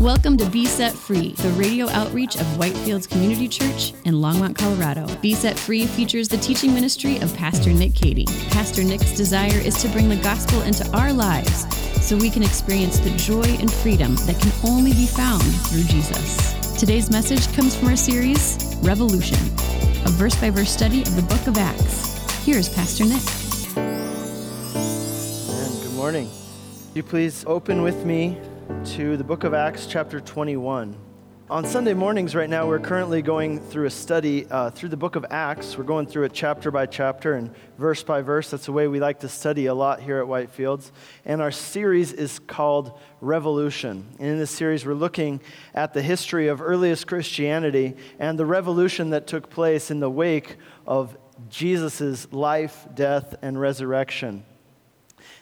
Welcome to Be Set Free, the radio outreach of Whitefields Community Church in Longmont, Colorado. Be Set Free features the teaching ministry of Pastor Nick Cady. Pastor Nick's desire is to bring the gospel into our lives so we can experience the joy and freedom that can only be found through Jesus. Today's message comes from our series, Revolution, a verse by verse study of the book of Acts. Here's Pastor Nick. Good morning. You please open with me to the book of Acts, chapter 21. On Sunday mornings, right now, we're currently going through a study uh, through the book of Acts. We're going through it chapter by chapter and verse by verse. That's the way we like to study a lot here at Whitefields. And our series is called Revolution. And in this series, we're looking at the history of earliest Christianity and the revolution that took place in the wake of Jesus' life, death, and resurrection.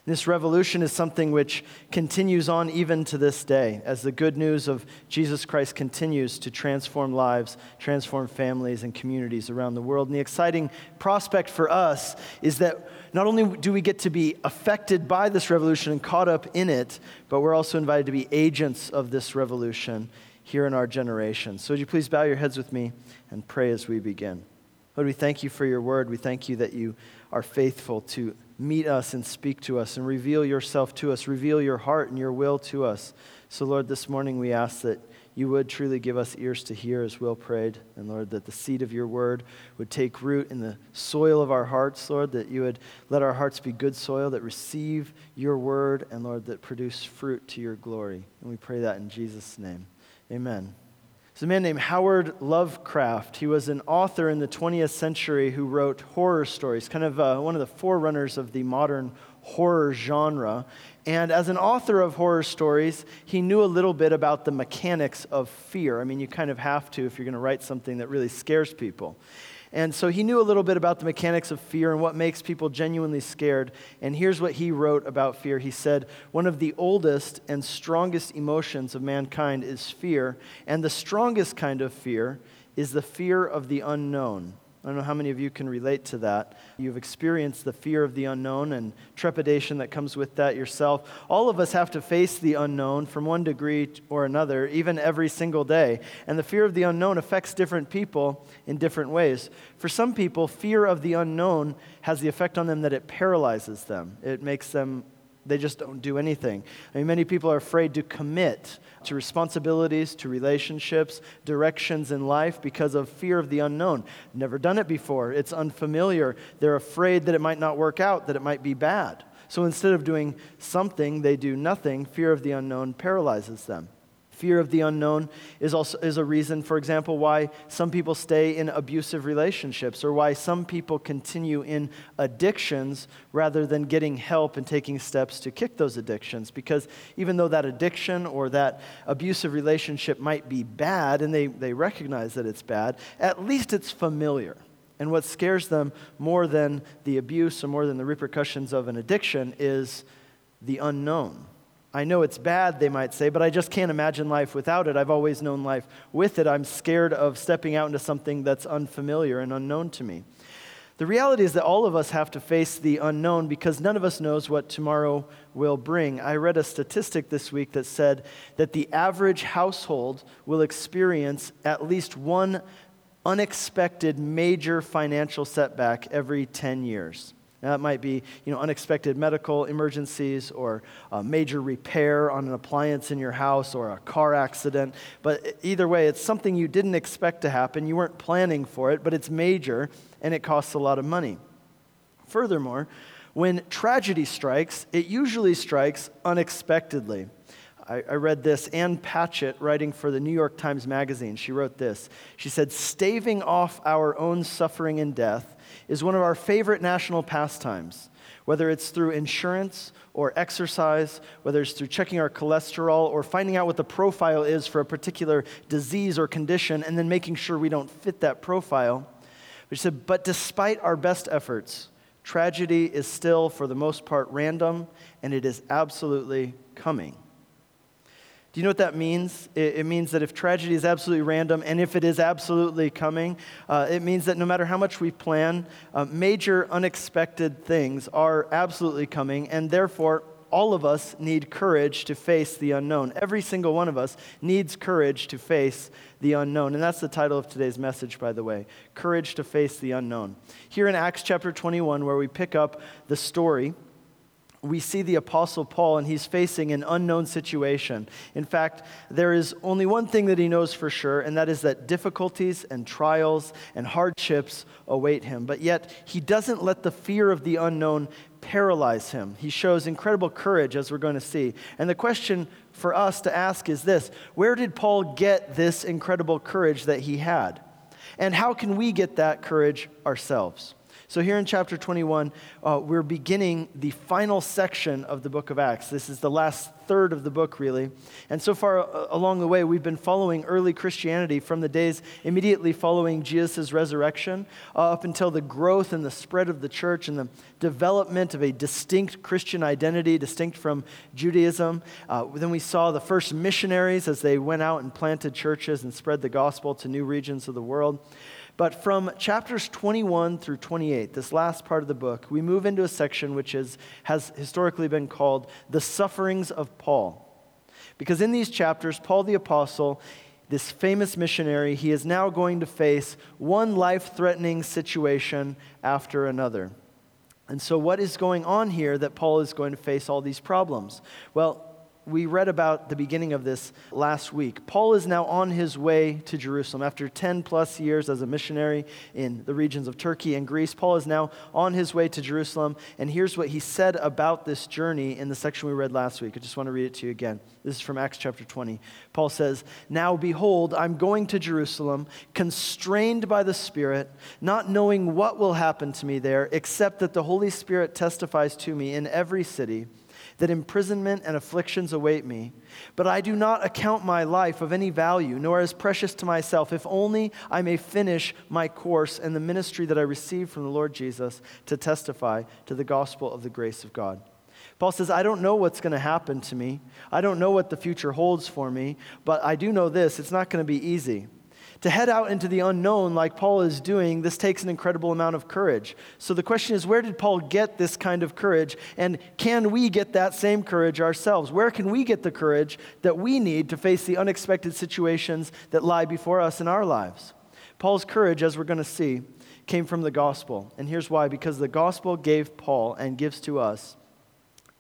This revolution is something which continues on even to this day as the good news of Jesus Christ continues to transform lives, transform families and communities around the world. And the exciting prospect for us is that not only do we get to be affected by this revolution and caught up in it, but we're also invited to be agents of this revolution here in our generation. So, would you please bow your heads with me and pray as we begin? Lord, we thank you for your word. We thank you that you are faithful to meet us and speak to us and reveal yourself to us, reveal your heart and your will to us. So, Lord, this morning we ask that you would truly give us ears to hear as Will prayed. And Lord, that the seed of your word would take root in the soil of our hearts, Lord, that you would let our hearts be good soil that receive your word, and Lord, that produce fruit to your glory. And we pray that in Jesus' name. Amen. There's a man named Howard Lovecraft. He was an author in the 20th century who wrote horror stories, kind of uh, one of the forerunners of the modern horror genre. And as an author of horror stories, he knew a little bit about the mechanics of fear. I mean, you kind of have to if you're going to write something that really scares people. And so he knew a little bit about the mechanics of fear and what makes people genuinely scared. And here's what he wrote about fear. He said, One of the oldest and strongest emotions of mankind is fear, and the strongest kind of fear is the fear of the unknown. I don't know how many of you can relate to that. You've experienced the fear of the unknown and trepidation that comes with that yourself. All of us have to face the unknown from one degree or another, even every single day. And the fear of the unknown affects different people in different ways. For some people, fear of the unknown has the effect on them that it paralyzes them, it makes them they just don't do anything. I mean, many people are afraid to commit to responsibilities, to relationships, directions in life because of fear of the unknown. Never done it before. It's unfamiliar. They're afraid that it might not work out, that it might be bad. So instead of doing something, they do nothing. Fear of the unknown paralyzes them. Fear of the unknown is also is a reason, for example, why some people stay in abusive relationships or why some people continue in addictions rather than getting help and taking steps to kick those addictions. Because even though that addiction or that abusive relationship might be bad and they, they recognize that it's bad, at least it's familiar. And what scares them more than the abuse or more than the repercussions of an addiction is the unknown I know it's bad, they might say, but I just can't imagine life without it. I've always known life with it. I'm scared of stepping out into something that's unfamiliar and unknown to me. The reality is that all of us have to face the unknown because none of us knows what tomorrow will bring. I read a statistic this week that said that the average household will experience at least one unexpected major financial setback every 10 years. Now, that might be you know, unexpected medical emergencies or a major repair on an appliance in your house or a car accident. But either way, it's something you didn't expect to happen. You weren't planning for it, but it's major and it costs a lot of money. Furthermore, when tragedy strikes, it usually strikes unexpectedly. I, I, read this. Ann Patchett, writing for the New York Times Magazine, she wrote this. She said, Staving off our own suffering and death is one of our favorite national pastimes, whether it's through insurance or exercise, whether it's through checking our cholesterol or finding out what the profile is for a particular disease or condition and then making sure we don't fit that profile. But she said, but despite our best efforts, tragedy is still, for the most part, random and it is absolutely coming. Do you know what that means? It, it, means that if tragedy is absolutely random and if it is absolutely coming, uh, it means that no matter how much we plan, uh, major unexpected things are absolutely coming, and therefore, all of us need courage to face the unknown. Every single one of us needs courage to face the unknown. And that's the title of today's message, by the way Courage to Face the Unknown. Here in Acts chapter 21, where we pick up the story, we see the Apostle Paul, and he's facing an unknown situation. In fact, there is only one thing that he knows for sure, and that is that difficulties and trials and hardships await him. But yet, he doesn't let the fear of the unknown paralyze him. He shows incredible courage, as we're going to see. And the question for us to ask is this Where did Paul get this incredible courage that he had? And how can we get that courage ourselves? So, here in chapter 21, uh, we're beginning the final section of the book of Acts. This is the last third of the book, really. And so far uh, along the way, we've been following early Christianity from the days immediately following Jesus' resurrection uh, up until the growth and the spread of the church and the development of a distinct Christian identity, distinct from Judaism. Uh, then we saw the first missionaries as they went out and planted churches and spread the gospel to new regions of the world. But from chapters 21 through 28, this last part of the book, we move into a section which is, has historically been called the sufferings of Paul. Because in these chapters, Paul the Apostle, this famous missionary, he is now going to face one life threatening situation after another. And so, what is going on here that Paul is going to face all these problems? Well, we read about the beginning of this last week. Paul is now on his way to Jerusalem. After 10 plus years as a missionary in the regions of Turkey and Greece, Paul is now on his way to Jerusalem. And here's what he said about this journey in the section we read last week. I just want to read it to you again. This is from Acts chapter 20. Paul says, Now behold, I'm going to Jerusalem, constrained by the Spirit, not knowing what will happen to me there, except that the Holy Spirit testifies to me in every city that imprisonment and afflictions await me. But I do not account my life of any value, nor as precious to myself, if only I may finish my course and the ministry that I received from the Lord Jesus to testify to the gospel of the grace of God. Paul says, I don't know what's going to happen to me. I don't know what the future holds for me, but I do know this it's not going to be easy. To head out into the unknown like Paul is doing, this takes an incredible amount of courage. So the question is, where did Paul get this kind of courage? And can we get that same courage ourselves? Where can we get the courage that we need to face the unexpected situations that lie before us in our lives? Paul's courage, as we're going to see, came from the gospel. And here's why because the gospel gave Paul and gives to us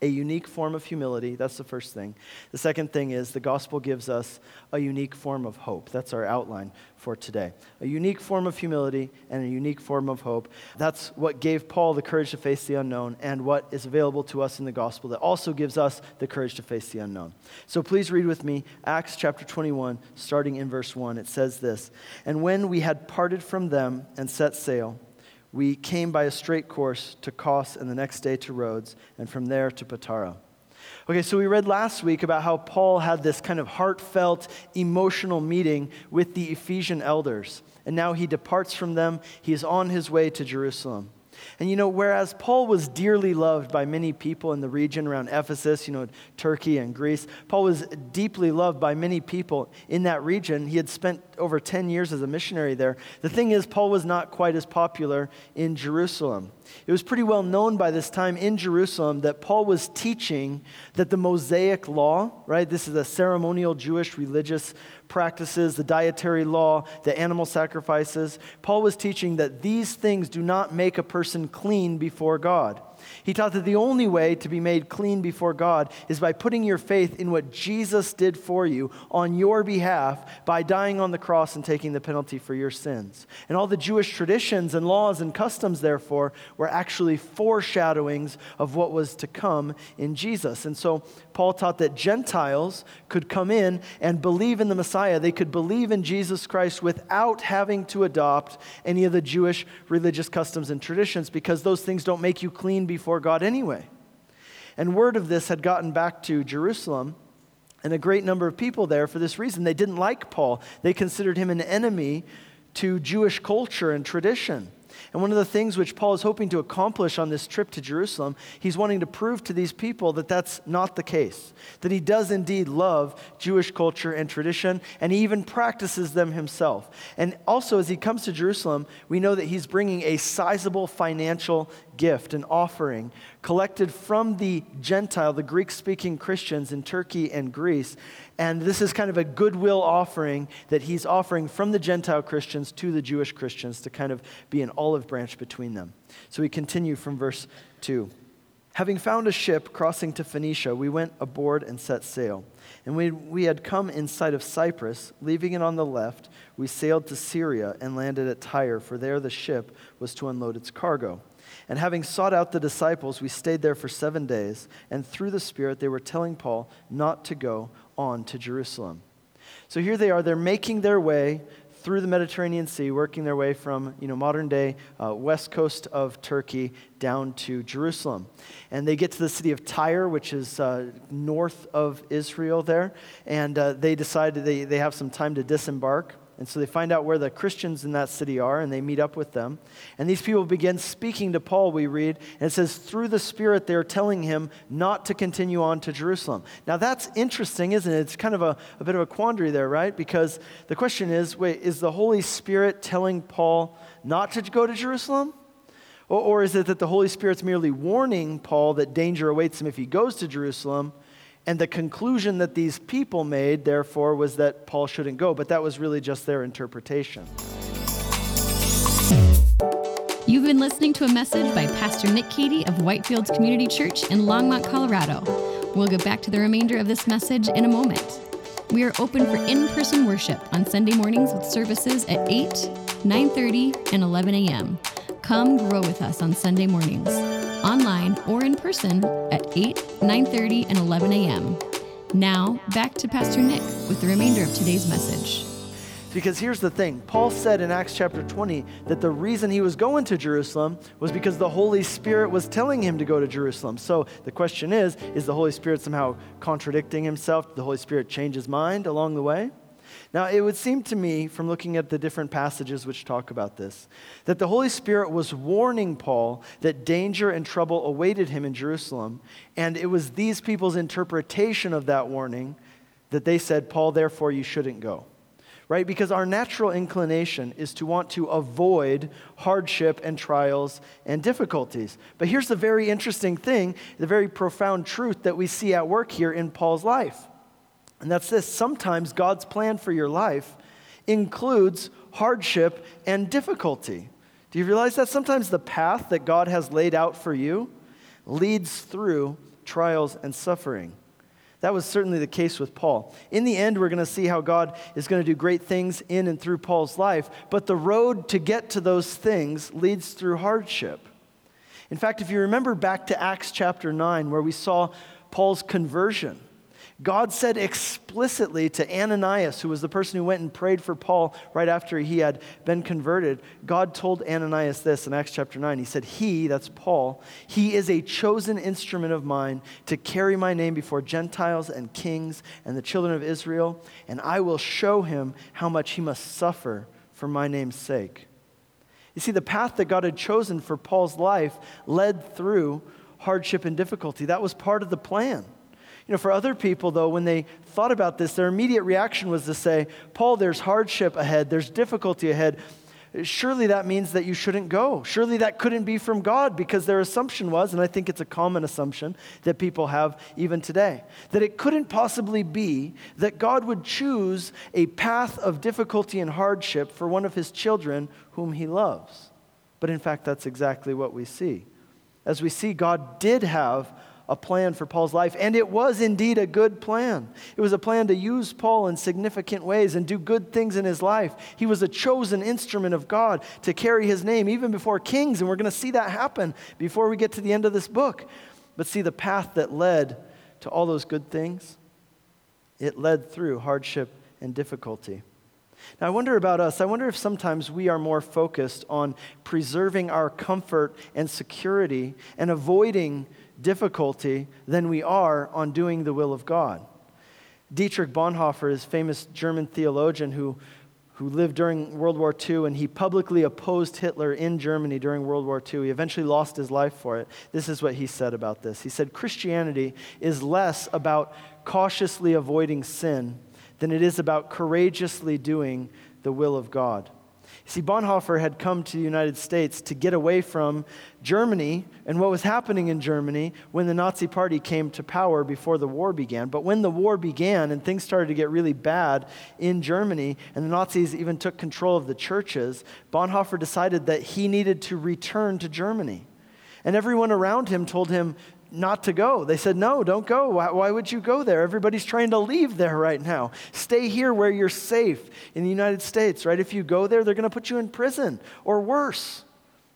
a unique form of humility. That's the first thing. The second thing is the gospel gives us a unique form of hope. That's our outline for today. A unique form of humility and a unique form of hope. That's what gave Paul the courage to face the unknown and what is available to us in the gospel that also gives us the courage to face the unknown. So please read with me Acts chapter 21, starting in verse 1. It says this And when we had parted from them and set sail, we came by a straight course to Kos and the next day to Rhodes, and from there to Patara. Okay, so we read last week about how Paul had this kind of heartfelt, emotional meeting with the Ephesian elders. And now he departs from them. He is on his way to Jerusalem. And you know, whereas Paul was dearly loved by many people in the region around Ephesus, you know, Turkey and Greece, Paul was deeply loved by many people in that region. He had spent over 10 years as a missionary there. The thing is, Paul was not quite as popular in Jerusalem. It was pretty well known by this time in Jerusalem that Paul was teaching that the Mosaic law, right, this is a ceremonial Jewish religious practices, the dietary law, the animal sacrifices. Paul was teaching that these things do not make a person clean before God. He taught that the only way to be made clean before God is by putting your faith in what Jesus did for you on your behalf by dying on the cross and taking the penalty for your sins. And all the Jewish traditions and laws and customs, therefore, were actually foreshadowings of what was to come in Jesus. And so Paul taught that Gentiles could come in and believe in the Messiah. They could believe in Jesus Christ without having to adopt any of the Jewish religious customs and traditions because those things don't make you clean before God anyway. And word of this had gotten back to Jerusalem. And a great number of people there, for this reason, they didn't like Paul. They considered him an enemy to Jewish culture and tradition. And one of the things which Paul is hoping to accomplish on this trip to Jerusalem, he's wanting to prove to these people that that's not the case. That he does indeed love Jewish culture and tradition, and he even practices them himself. And also, as he comes to Jerusalem, we know that he's bringing a sizable financial gift, an offering, collected from the Gentile, the Greek speaking Christians in Turkey and Greece. And this is kind of a goodwill offering that he's offering from the Gentile Christians to the Jewish Christians to kind of be an olive branch between them. So we continue from verse 2. Having found a ship crossing to Phoenicia, we went aboard and set sail. And when we had come in sight of Cyprus, leaving it on the left, we sailed to Syria and landed at Tyre, for there the ship was to unload its cargo. And having sought out the disciples, we stayed there for seven days, and through the Spirit they were telling Paul not to go on to Jerusalem. So here they are, they're making their way through the Mediterranean Sea, working their way from you know, modern day uh, west coast of Turkey down to Jerusalem. And they get to the city of Tyre, which is uh, north of Israel there, and uh, they decide they, they have some time to disembark. And so they find out where the Christians in that city are and they meet up with them. And these people begin speaking to Paul, we read. And it says, through the Spirit, they're telling him not to continue on to Jerusalem. Now that's interesting, isn't it? It's kind of a, a bit of a quandary there, right? Because the question is wait, is the Holy Spirit telling Paul not to go to Jerusalem? Or, or is it that the Holy Spirit's merely warning Paul that danger awaits him if he goes to Jerusalem? And the conclusion that these people made, therefore, was that Paul shouldn't go, but that was really just their interpretation. You've been listening to a message by Pastor Nick Cady of Whitefields Community Church in Longmont, Colorado. We'll get back to the remainder of this message in a moment. We are open for in-person worship on Sunday mornings with services at 8, 9:30, and 11 a.m. Come grow with us on Sunday mornings, online or in person at 8, 9:30, and 11 a.m. Now, back to Pastor Nick with the remainder of today's message. Because here's the thing Paul said in Acts chapter 20 that the reason he was going to Jerusalem was because the Holy Spirit was telling him to go to Jerusalem. So the question is is the Holy Spirit somehow contradicting himself? Did the Holy Spirit change his mind along the way? Now, it would seem to me, from looking at the different passages which talk about this, that the Holy Spirit was warning Paul that danger and trouble awaited him in Jerusalem. And it was these people's interpretation of that warning that they said, Paul, therefore you shouldn't go. Right? Because our natural inclination is to want to avoid hardship and trials and difficulties. But here's the very interesting thing, the very profound truth that we see at work here in Paul's life. And that's this sometimes God's plan for your life includes hardship and difficulty. Do you realize that sometimes the path that God has laid out for you leads through trials and suffering? That was certainly the case with Paul. In the end, we're going to see how God is going to do great things in and through Paul's life, but the road to get to those things leads through hardship. In fact, if you remember back to Acts chapter 9, where we saw Paul's conversion, God said explicitly to Ananias, who was the person who went and prayed for Paul right after he had been converted, God told Ananias this in Acts chapter 9. He said, He, that's Paul, he is a chosen instrument of mine to carry my name before Gentiles and kings and the children of Israel, and I will show him how much he must suffer for my name's sake. You see, the path that God had chosen for Paul's life led through hardship and difficulty. That was part of the plan. You know, for other people, though, when they thought about this, their immediate reaction was to say, Paul, there's hardship ahead, there's difficulty ahead. Surely that means that you shouldn't go. Surely that couldn't be from God because their assumption was, and I think it's a common assumption that people have even today, that it couldn't possibly be that God would choose a path of difficulty and hardship for one of his children whom he loves. But in fact, that's exactly what we see. As we see, God did have a plan for Paul's life, and it was indeed a good plan. It was a plan to use Paul in significant ways and do good things in his life. He was a chosen instrument of God to carry his name even before kings, and we're going to see that happen before we get to the end of this book. But see, the path that led to all those good things, it led through hardship and difficulty. Now, I wonder about us. I wonder if sometimes we are more focused on preserving our comfort and security and avoiding difficulty than we are on doing the will of God. Dietrich Bonhoeffer is famous German theologian who, who lived during World War II, and he publicly opposed Hitler in Germany during World War II. He eventually lost his life for it. This is what he said about this. He said, Christianity is less about cautiously avoiding sin than it is about courageously doing the will of God. See, Bonhoeffer had come to the United States to get away from Germany and what was happening in Germany when the Nazi Party came to power before the war began. But when the war began and things started to get really bad in Germany, and the Nazis even took control of the churches, Bonhoeffer decided that he needed to return to Germany. And everyone around him told him, not to go. They said, No, don't go. Why, why, would you go there? Everybody's trying to leave there right now. Stay here where you're safe in the United States, right? If you go there, they're going to put you in prison or worse.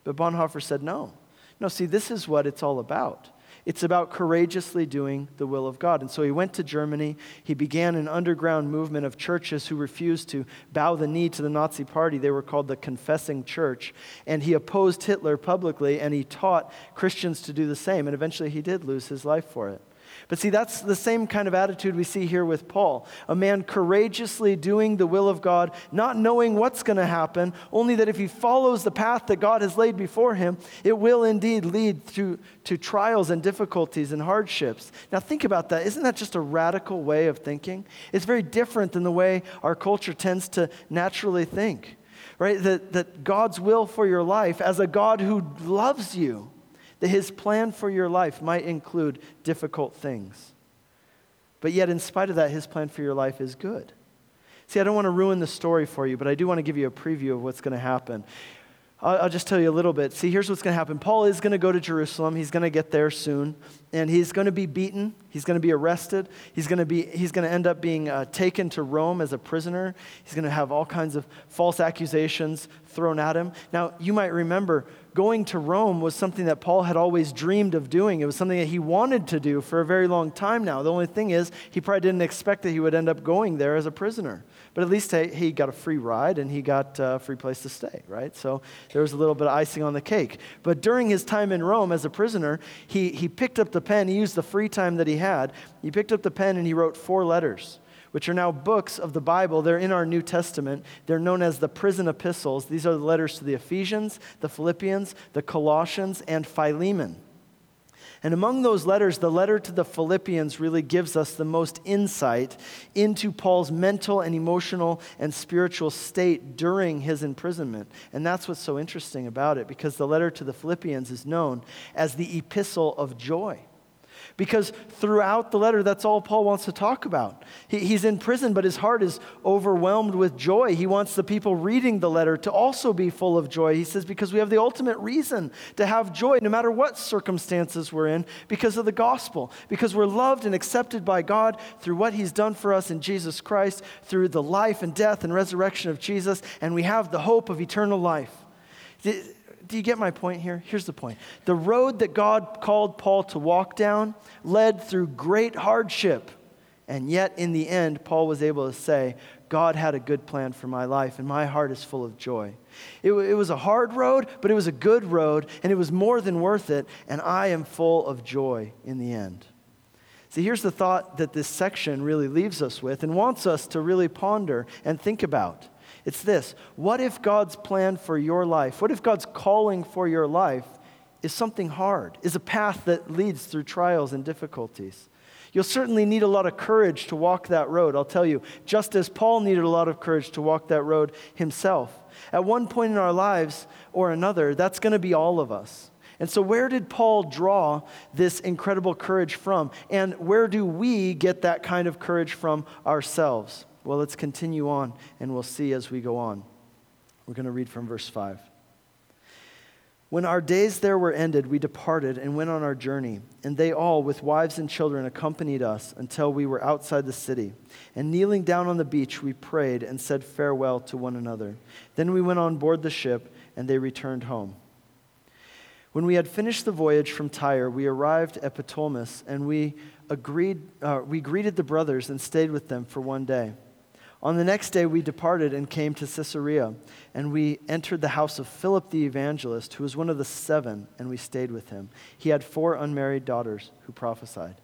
But Bonhoeffer said, No. No, see, this is what it's all about. It's about courageously doing the will of God. And so he went to Germany. He began an underground movement of churches who refused to bow the knee to the Nazi party. They were called the Confessing Church. And he opposed Hitler publicly, and he taught Christians to do the same. And eventually he did lose his life for it. But see, that's the same kind of attitude we see here with Paul. A man courageously doing the will of God, not knowing what's going to happen, only that if he follows the path that God has laid before him, it will indeed lead to, to trials and difficulties and hardships. Now, think about that. Isn't that just a radical way of thinking? It's very different than the way our culture tends to naturally think, right? That, that God's will for your life, as a God who loves you, that his plan for your life might include difficult things. But yet, in spite of that, his plan for your life is good. See, I don't want to ruin the story for you, but I do want to give you a preview of what's going to happen. I'll, just tell you a little bit. See, here's what's going to happen. Paul is going to go to Jerusalem. He's going to get there soon, and he's going to be beaten. He's going to be arrested. He's going to, be, he's going to end up being uh, taken to Rome as a prisoner. He's going to have all kinds of false accusations thrown at him. Now, you might remember going to Rome was something that Paul had always dreamed of doing. It was something that he wanted to do for a very long time now. The only thing is, he probably didn't expect that he would end up going there as a prisoner. But at least he got a free ride and he got a free place to stay, right? So there was a little bit of icing on the cake. But during his time in Rome as a prisoner, he, he picked up the pen. He used the free time that he had. He picked up the pen and he wrote four letters which are now books of the Bible. They're in our New Testament. They're known as the prison epistles. These are the letters to the Ephesians, the Philippians, the Colossians, and Philemon. And among those letters, the letter to the Philippians really gives us the most insight into Paul's mental and emotional and spiritual state during his imprisonment. And that's what's so interesting about it, because the letter to the Philippians is known as the epistle of joy. Because throughout the letter, that's all Paul wants to talk about. He, he's in prison, but his heart is overwhelmed with joy. He wants the people reading the letter to also be full of joy. He says, because we have the ultimate reason to have joy, no matter what circumstances we're in, because of the gospel, because we're loved and accepted by God through what he's done for us in Jesus Christ, through the life and death and resurrection of Jesus, and we have the hope of eternal life do you get my point here? Here's the point. The road that God called Paul to walk down led through great hardship. And yet, in the end, Paul was able to say, God had a good plan for my life, and my heart is full of joy. It, it, was a hard road, but it was a good road, and it was more than worth it, and I am full of joy in the end. See, here's the thought that this section really leaves us with and wants us to really ponder and think about. It's this What if God's plan for your life, what if God's calling for your life is something hard, is a path that leads through trials and difficulties? You'll certainly need a lot of courage to walk that road, I'll tell you, just as Paul needed a lot of courage to walk that road himself. At one point in our lives or another, that's going to be all of us. And so, where did Paul draw this incredible courage from? And where do we get that kind of courage from ourselves? Well, let's continue on and we'll see as we go on. We're going to read from verse 5. When our days there were ended, we departed and went on our journey, and they all, with wives and children, accompanied us until we were outside the city. And kneeling down on the beach, we prayed and said farewell to one another. Then we went on board the ship, and they returned home. When we had finished the voyage from Tyre, we arrived at Ptolemais, and we agreed, uh, we greeted the brothers and stayed with them for one day. On the next day, we departed and came to Caesarea, and we entered the house of Philip the evangelist, who was one of the seven, and we stayed with him. He had four unmarried daughters who prophesied.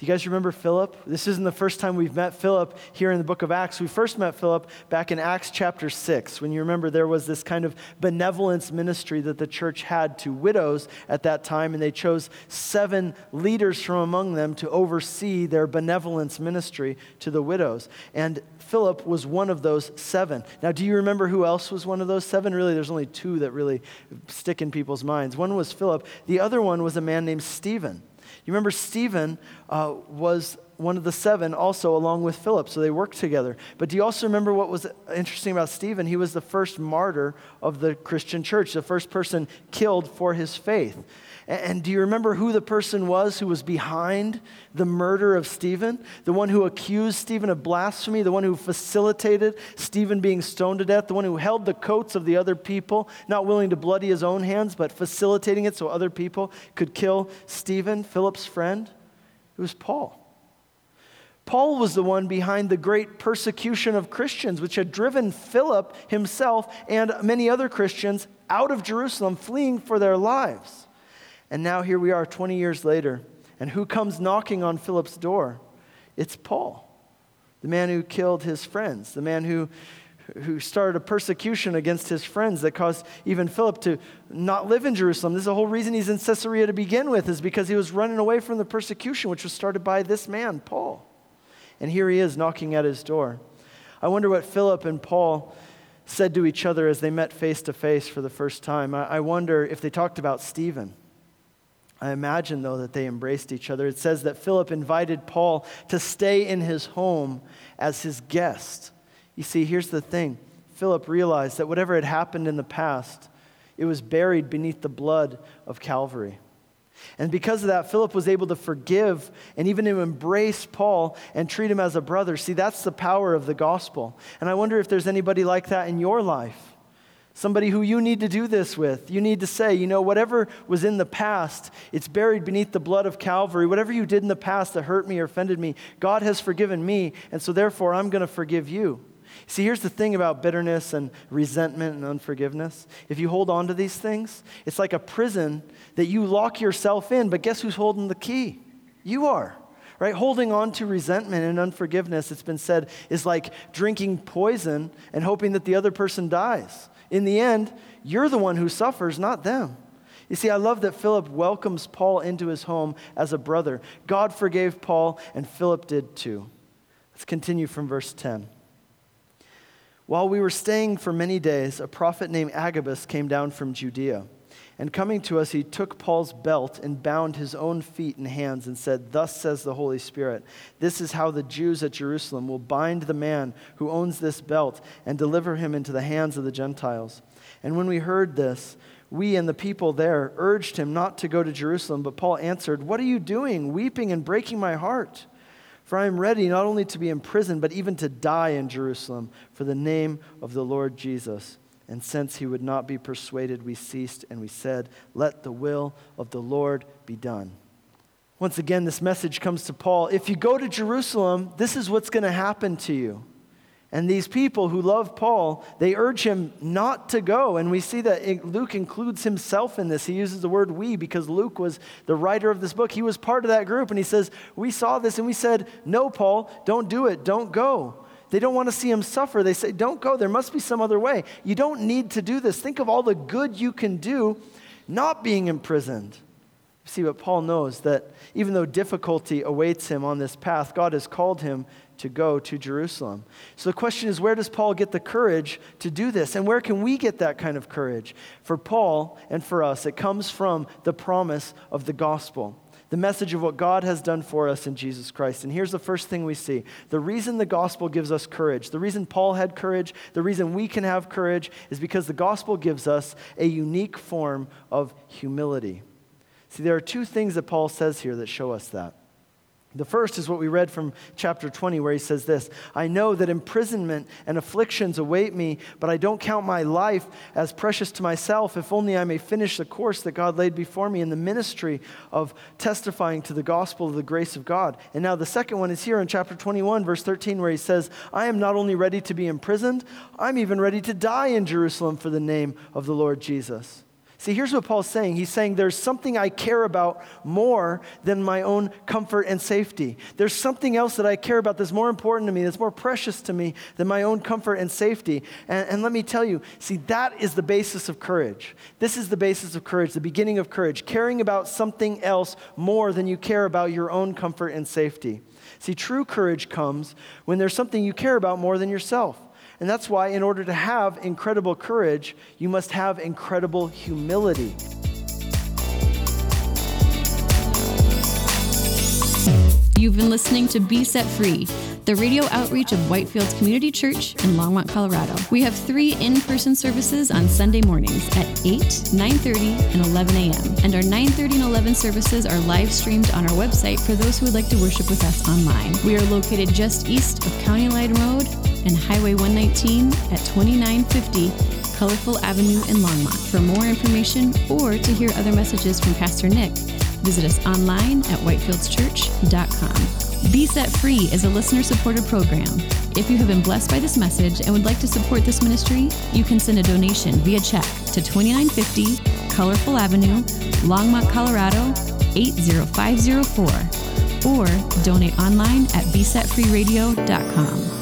Do you guys remember Philip? This isn't the first time we've met Philip here in the book of Acts. We first met Philip back in Acts chapter 6, when you remember there was this kind of benevolence ministry that the church had to widows at that time, and they chose seven leaders from among them to oversee their benevolence ministry to the widows. And Philip was one of those seven. Now, do you remember who else was one of those seven? Really, there's only two that really stick in people's minds. One was Philip, the other one was a man named Stephen. You remember Stephen uh, was one of the seven also along with Philip, so they worked together. But do you also remember what was interesting about Stephen? He was the first martyr of the Christian church, the first person killed for his faith. And do you remember who the person was who was behind the murder of Stephen? The one who accused Stephen of blasphemy, the one who facilitated Stephen being stoned to death, the one who held the coats of the other people, not willing to bloody his own hands, but facilitating it so other people could kill Stephen, Philip's friend? It was Paul. Paul was the one behind the great persecution of Christians, which had driven Philip himself and many other Christians out of Jerusalem, fleeing for their lives. And now here we are 20 years later. And who comes knocking on Philip's door? It's Paul, the man who killed his friends, the man who, who started a persecution against his friends that caused even Philip to not live in Jerusalem. This is the whole reason he's in Caesarea to begin with, is because he was running away from the persecution, which was started by this man, Paul. And here he is knocking at his door. I wonder what Philip and Paul said to each other as they met face to face for the first time. I, I wonder if they talked about Stephen. I imagine, though, that they embraced each other. It says that Philip invited Paul to stay in his home as his guest. You see, here's the thing Philip realized that whatever had happened in the past, it was buried beneath the blood of Calvary. And because of that, Philip was able to forgive and even to embrace Paul and treat him as a brother. See, that's the power of the gospel. And I wonder if there's anybody like that in your life somebody who you need to do this with. You need to say, you know, whatever was in the past, it's buried beneath the blood of Calvary. Whatever you did in the past that hurt me or offended me, God has forgiven me, and so therefore I'm going to forgive you. See, here's the thing about bitterness and resentment and unforgiveness. If you hold on to these things, it's like a prison that you lock yourself in, but guess who's holding the key? You are right? Holding on to resentment and unforgiveness, it's been said, is like drinking poison and hoping that the other person dies. In the end, you're the one who suffers, not them. You see, I love that Philip welcomes Paul into his home as a brother. God forgave Paul, and Philip did too. Let's continue from verse 10. While we were staying for many days, a prophet named Agabus came down from Judea. And coming to us, he took Paul's belt and bound his own feet and hands and said, Thus says the Holy Spirit, this is how the Jews at Jerusalem will bind the man who owns this belt and deliver him into the hands of the Gentiles. And when we heard this, we and the people there urged him not to go to Jerusalem, but Paul answered, What are you doing, weeping and breaking my heart? For I am ready not only to be imprisoned, but even to die in Jerusalem for the name of the Lord Jesus. And since he would not be persuaded, we ceased and we said, Let the will of the Lord be done. Once again, this message comes to Paul. If you go to Jerusalem, this is what's going to happen to you. And these people who love Paul, they urge him not to go. And we see that Luke includes himself in this. He uses the word we because Luke was the writer of this book. He was part of that group. And he says, We saw this and we said, No, Paul, don't do it. Don't go. They don't want to see him suffer. They say, Don't go. There must be some other way. You don't need to do this. Think of all the good you can do not being imprisoned. See, but Paul knows that even though difficulty awaits him on this path, God has called him to go to Jerusalem. So the question is where does Paul get the courage to do this? And where can we get that kind of courage? For Paul and for us, it comes from the promise of the gospel the message of what God has done for us in Jesus Christ. And here's the first thing we see the reason the gospel gives us courage, the reason Paul had courage, the reason we can have courage is because the gospel gives us a unique form of humility. See, there are two things that Paul says here that show us that. The first is what we read from chapter 20, where he says this I know that imprisonment and afflictions await me, but I don't count my life as precious to myself, if only I may finish the course that God laid before me in the ministry of testifying to the gospel of the grace of God. And now the second one is here in chapter 21, verse 13, where he says, I am not only ready to be imprisoned, I'm even ready to die in Jerusalem for the name of the Lord Jesus. See, here's what Paul's saying. He's saying there's something I care about more than my own comfort and safety. There's something else that I care about that's more important to me, that's more precious to me than my own comfort and safety. And, and let me tell you, see, that is the basis of courage. This is the basis of courage, the beginning of courage, caring about something else more than you care about your own comfort and safety. See, true courage comes when there's something you care about more than yourself. And that's why, in order to have incredible courage, you must have incredible humility. You've been listening to Be Set Free, the radio outreach of Whitefields Community Church in Longmont, Colorado. We have three in-person services on Sunday mornings at 8, 9.30, and 11 a.m. And our 9.30 and 11 services are live streamed on our website for those who would like to worship with us online. We are located just east of County Line Road and Highway 119 at 2950 Colorful Avenue in Longmont. For more information or to hear other messages from Pastor Nick, visit us online at whitefieldschurch.com. Be Set Free is a listener supported program. If you have been blessed by this message and would like to support this ministry, you can send a donation via check to 2950 Colorful Avenue, Longmont, Colorado 80504 or donate online at besetfreeradio.com.